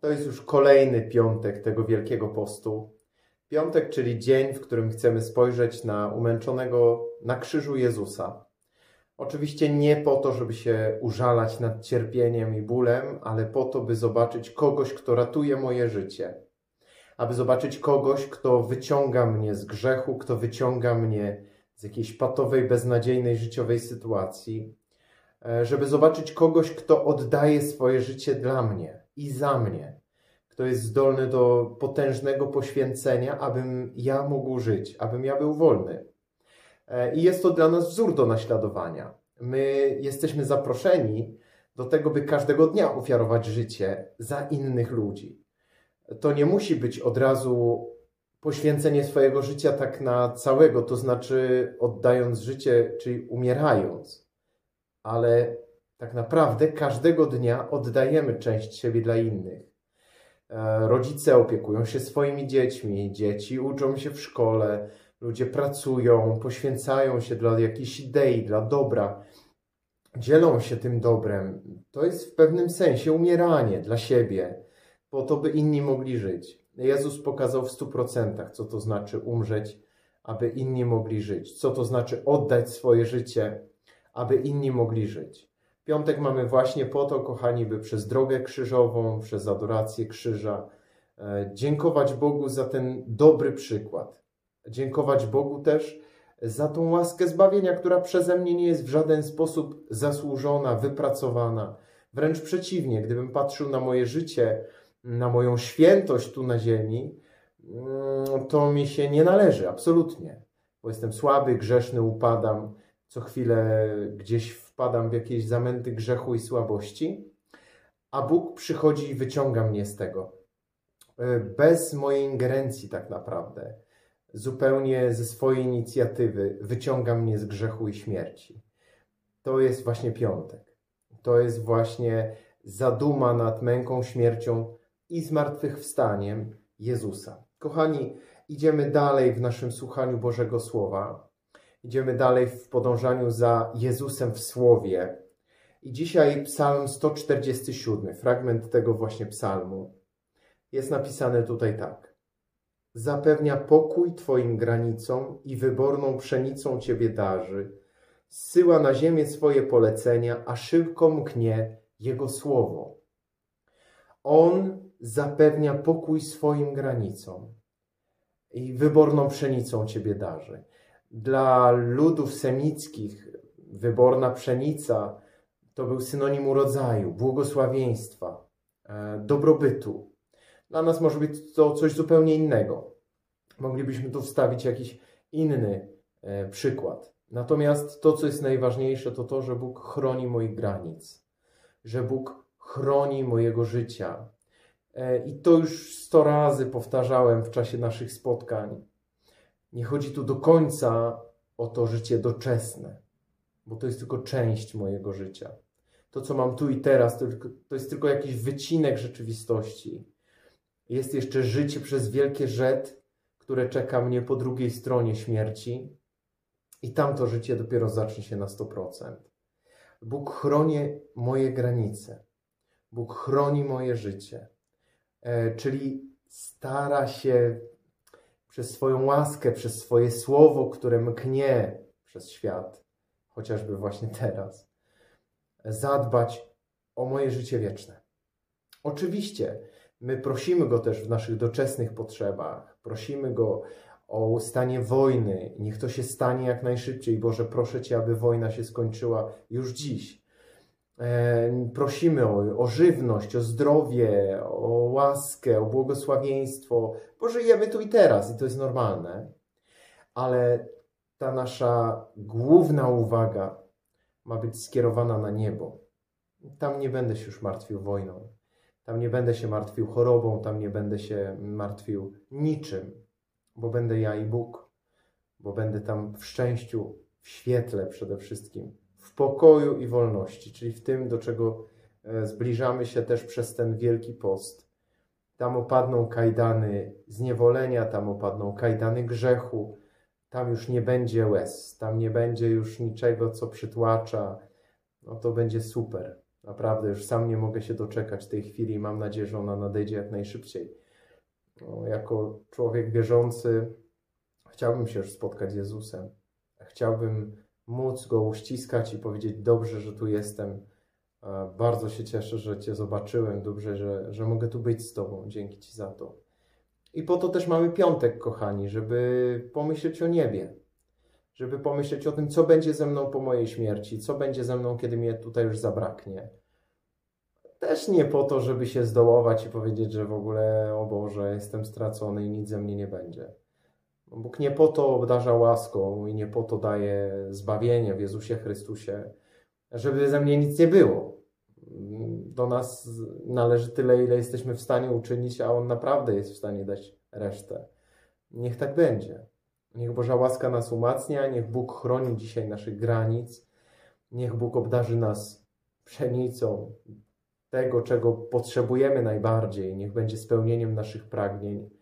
To jest już kolejny piątek tego Wielkiego Postu. Piątek, czyli dzień, w którym chcemy spojrzeć na umęczonego na krzyżu Jezusa. Oczywiście nie po to, żeby się użalać nad cierpieniem i bólem, ale po to, by zobaczyć kogoś, kto ratuje moje życie. Aby zobaczyć kogoś, kto wyciąga mnie z grzechu, kto wyciąga mnie z jakiejś patowej, beznadziejnej życiowej sytuacji. E, żeby zobaczyć kogoś, kto oddaje swoje życie dla mnie i za mnie, kto jest zdolny do potężnego poświęcenia, abym ja mógł żyć, abym ja był wolny. E, I jest to dla nas wzór do naśladowania. My jesteśmy zaproszeni do tego, by każdego dnia ofiarować życie za innych ludzi. To nie musi być od razu poświęcenie swojego życia tak na całego, to znaczy oddając życie, czyli umierając, ale tak naprawdę każdego dnia oddajemy część siebie dla innych. E, rodzice opiekują się swoimi dziećmi, dzieci uczą się w szkole, ludzie pracują, poświęcają się dla jakiejś idei, dla dobra, dzielą się tym dobrem. To jest w pewnym sensie umieranie dla siebie, po to, by inni mogli żyć. Jezus pokazał w stu procentach, co to znaczy umrzeć, aby inni mogli żyć, co to znaczy oddać swoje życie, aby inni mogli żyć. Piątek mamy właśnie po to, kochani, by przez drogę krzyżową, przez adorację krzyża e, dziękować Bogu za ten dobry przykład. Dziękować Bogu też za tą łaskę zbawienia, która przeze mnie nie jest w żaden sposób zasłużona, wypracowana. Wręcz przeciwnie, gdybym patrzył na moje życie, na moją świętość tu na ziemi, mm, to mi się nie należy, absolutnie. Bo jestem słaby, grzeszny, upadam, co chwilę gdzieś wpadam w jakieś zamęty grzechu i słabości, a Bóg przychodzi i wyciąga mnie z tego. E, bez mojej ingerencji, tak naprawdę, zupełnie ze swojej inicjatywy, wyciąga mnie z grzechu i śmierci. To jest właśnie piątek. To jest właśnie zaduma nad męką, śmiercią i zmartwychwstaniem Jezusa. Kochani, idziemy dalej w naszym słuchaniu Bożego Słowa. Idziemy dalej w podążaniu za Jezusem w Słowie. I dzisiaj Psalm 147, fragment tego właśnie psalmu. Jest napisane tutaj tak. Zapewnia pokój Twoim granicom i wyborną pszenicą Ciebie darzy. Zsyła na ziemię swoje polecenia, a szybko mknie Jego słowo. On zapewnia pokój swoim granicom i wyborną pszenicą Ciebie darzy. Dla ludów semickich wyborna pszenica to był synonim urodzaju, błogosławieństwa, e, dobrobytu. Dla nas może być to coś zupełnie innego. Moglibyśmy tu wstawić jakiś inny e, przykład. Natomiast to, co jest najważniejsze, to to, że Bóg chroni moich granic, że Bóg chroni mojego życia, E, I to już sto razy powtarzałem w czasie naszych spotkań. Nie chodzi tu do końca o to życie doczesne, bo to jest tylko część mojego życia. To, co mam tu i teraz, to, to jest tylko jakiś wycinek rzeczywistości. Jest jeszcze życie przez wielkie rzet, które czeka mnie po drugiej stronie śmierci, i tam to życie dopiero zacznie się na 100%. Bóg chroni moje granice. Bóg chroni moje życie. E, czyli stara się przez swoją łaskę, przez swoje słowo, które mknie przez świat, chociażby właśnie teraz, zadbać o moje życie wieczne. Oczywiście, my prosimy Go też w naszych doczesnych potrzebach, prosimy Go o ustanie wojny, niech to się stanie jak najszybciej. Boże, proszę Cię, aby wojna się skończyła już dziś. E, prosimy o, o żywność, o zdrowie, o łaskę, o błogosławieństwo, bo żyjemy tu i teraz i to jest normalne. Ale ta nasza główna uwaga ma być skierowana na niebo. Tam nie będę się już martwił wojną, tam nie będę się martwił chorobą, tam nie będę się martwił niczym, bo będę ja i Bóg, bo będę tam w szczęściu, w świetle przede wszystkim w pokoju i wolności, czyli w tym, do czego e, zbliżamy się też przez ten wielki post. Tam opadną kajdany zniewolenia, tam opadną kajdany grzechu, tam już nie będzie łez, tam nie będzie już niczego, co przytłacza. No to będzie super. Naprawdę już sam nie mogę się doczekać tej chwili i mam nadzieję, że ona nadejdzie jak najszybciej. No, jako człowiek wierzący chciałbym się już spotkać z Jezusem. Chciałbym móc Go uściskać i powiedzieć dobrze, że tu jestem. Bardzo się cieszę, że Cię zobaczyłem. Dobrze, że, że mogę tu być z Tobą. Dzięki Ci za to. I po to też mamy piątek, kochani, żeby pomyśleć o niebie. Żeby pomyśleć o tym, co będzie ze mną po mojej śmierci, co będzie ze mną, kiedy mnie tutaj już zabraknie. Też nie po to, żeby się zdołować i powiedzieć, że w ogóle, o Boże, jestem stracony i nic ze mnie nie będzie. Bóg nie po to obdarza łaską i nie po to daje zbawienie w Jezusie Chrystusie, żeby ze mnie nic nie było. Do nas należy tyle, ile jesteśmy w stanie uczynić, a On naprawdę jest w stanie dać resztę. Niech tak będzie. Niech Boża łaska nas umacnia, niech Bóg chroni dzisiaj naszych granic, niech Bóg obdarzy nas pszenicą tego, czego potrzebujemy najbardziej, niech będzie spełnieniem naszych pragnień.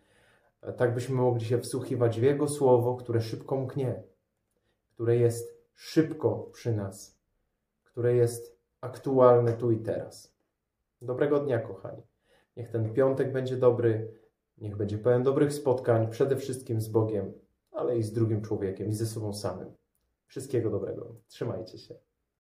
Tak byśmy mogli się wsłuchiwać w Jego słowo, które szybko mknie, które jest szybko przy nas, które jest aktualne tu i teraz. Dobrego dnia, kochani. Niech ten piątek będzie dobry, niech będzie pełen dobrych spotkań, przede wszystkim z Bogiem, ale i z drugim człowiekiem, i ze sobą samym. Wszystkiego dobrego. Trzymajcie się.